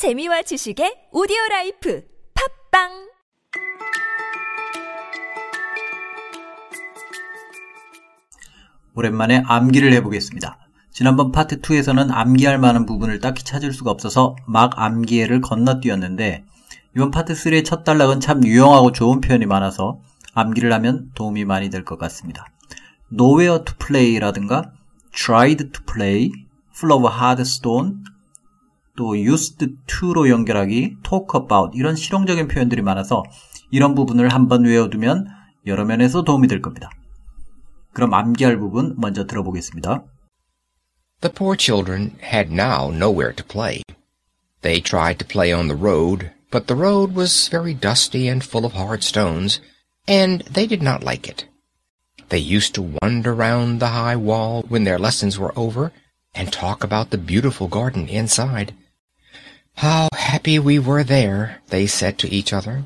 재미와 지식의 오디오 라이프 팟빵 오랜만에 암기를 해보겠습니다. 지난번 파트 2에서는 암기할 만한 부분을 딱히 찾을 수가 없어서 막 암기해를 건너뛰었는데 이번 파트 3의 첫 단락은 참 유용하고 좋은 표현이 많아서 암기를 하면 도움이 많이 될 것 같습니다. nowhere to play라든가 tried to play, full of hard stone, 또 used to로 연결하기, talk about 이런 실용적인 표현들이 많아서 이런 부분을 한번 외워두면 여러 면에서 도움이 될 겁니다. 그럼 암기할 부분 먼저 들어보겠습니다. The poor children had now nowhere to play. They tried to play on the road, but the road was very dusty and full of hard stones, and they did not like it. They used to wander round the high wall when their lessons were over, and talk about the beautiful garden inside. How happy we were there, they said to each other.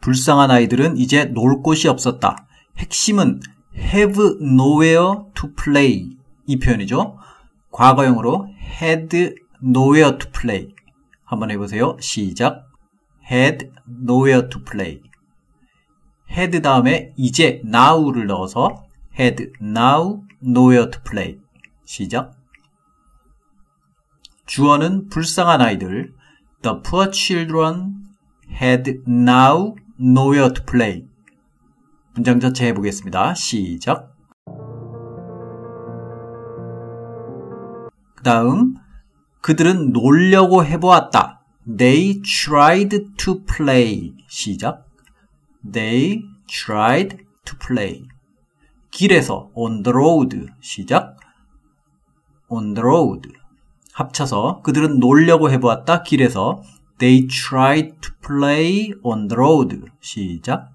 불쌍한 아이들은 이제 놀 곳이 없었다. 핵심은 have nowhere to play 이 표현이죠. 과거형으로 had nowhere to play. 한번 해보세요. 시작. had nowhere to play. had 다음에 이제 now를 넣어서 had now nowhere to play. 시작. 주어는 불쌍한 아이들. The poor children had now nowhere to play. 문장 전체 해보겠습니다. 시작. 그 다음, 그들은 놀려고 해보았다. They tried to play. 시작. They tried to play. 길에서 on the road. 시작. on the road. 합쳐서 그들은 놀려고 해보았다. 길에서 They tried to play on the road. 시작.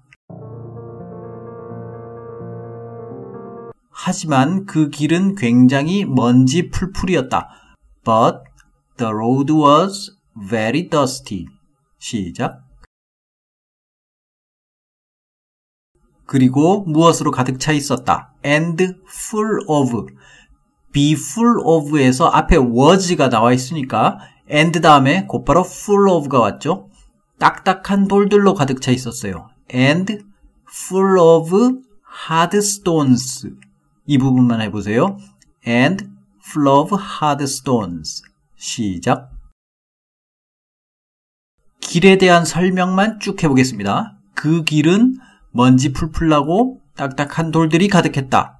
하지만 그 길은 굉장히 먼지 풀풀이었다. But the road was very dusty. 시작. 그리고 무엇으로 가득 차 있었다. And full of. Be full of에서 앞에 was가 나와 있으니까 and 다음에 곧바로 full of가 왔죠. 딱딱한 돌들로 가득 차 있었어요. and full of hard stones. 이 부분만 해보세요. and full of hard stones. 시작. 길에 대한 설명만 쭉 해보겠습니다. 그 길은 먼지 풀풀 나고 딱딱한 돌들이 가득했다.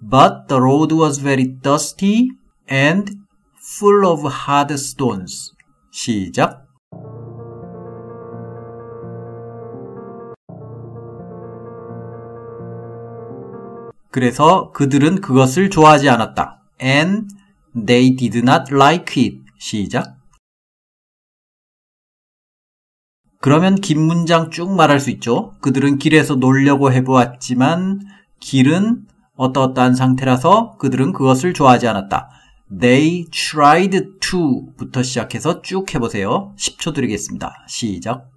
But the road was very dusty and full of hard stones. 시작. 그래서 그들은 그것을 좋아하지 않았다. And they did not like it. 시작. 그러면 긴 문장 쭉 말할 수 있죠. 그들은 길에서 놀려고 해보았지만 길은 어떠어떠한 상태라서 그들은 그것을 좋아하지 않았다. They tried to 부터 시작해서 쭉 해보세요. 10초 드리겠습니다. 시작.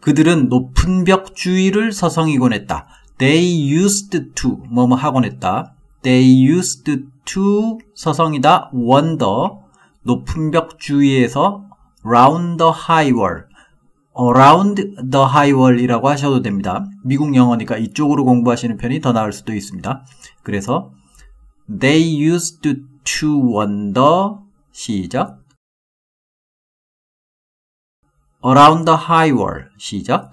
그들은 높은 벽 주위를 서성이곤 했다. They used to 뭐뭐 하곤 했다. They used to 서성이다. wonder 높은 벽 주위에서 round the high wall around the high wall이라고 하셔도 됩니다. 미국 영어니까 이쪽으로 공부하시는 편이 더 나을 수도 있습니다. 그래서 they used to wonder 시작 around the high wall 시작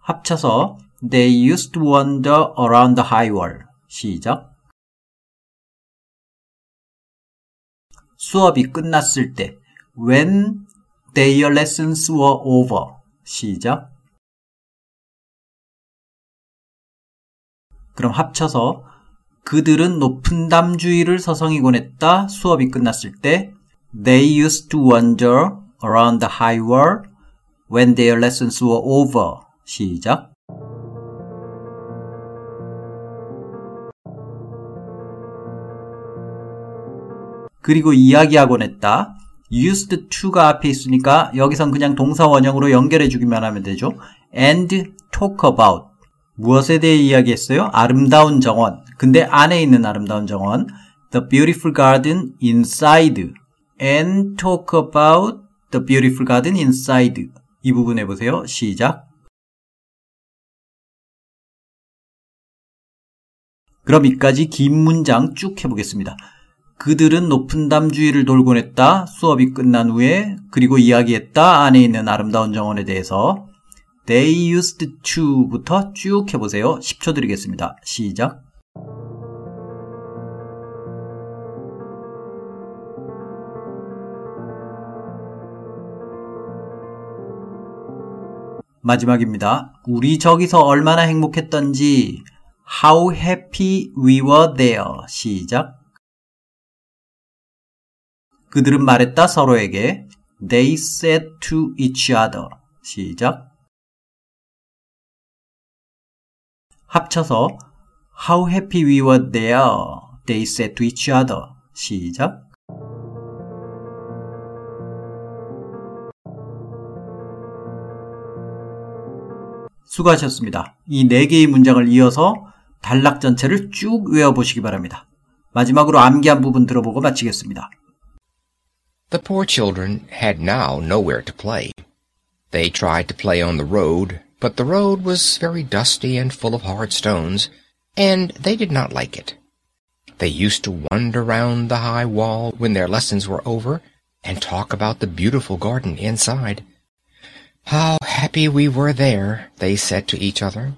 합쳐서 they used to wander around the high wall 시작 수업이 끝났을 때 when their lessons were over 시작 그럼 합쳐서 그들은 높은 담 주위를 서성이곤 했다 수업이 끝났을 때 they used to wander around the high wall when their lessons were over 시작 그리고 이야기하곤 했다. used to가 앞에 있으니까 여기선 그냥 동사 원형으로 연결해 주기만 하면 되죠. and talk about. 무엇에 대해 이야기했어요? 아름다운 정원. 근데 안에 있는 아름다운 정원. The beautiful garden inside. And talk about the beautiful garden inside. 이 부분 해보세요. 시작. 그럼 이까지 긴 문장 쭉 해보겠습니다. 그들은 높은 담 주위를 돌곤 했다. 수업이 끝난 후에 그리고 이야기했다. 안에 있는 아름다운 정원에 대해서 They used to부터 쭉 해보세요. 10초 드리겠습니다. 시작. 마지막입니다. 우리 저기서 얼마나 행복했던지 How happy we were there. 시작. 그들은 말했다 서로에게 They said to each other. 시작. 합쳐서 How happy we were there. They said to each other. 시작. 수고하셨습니다. 이 네 개의 문장을 이어서 단락 전체를 쭉 외워보시기 바랍니다. 마지막으로 암기한 부분 들어보고 마치겠습니다. The poor children had now nowhere to play. They tried to play on the road, but the road was very dusty and full of hard stones, and they did not like it. They used to wander round the high wall when their lessons were over, and talk about the beautiful garden inside. How happy we were there, they said to each other.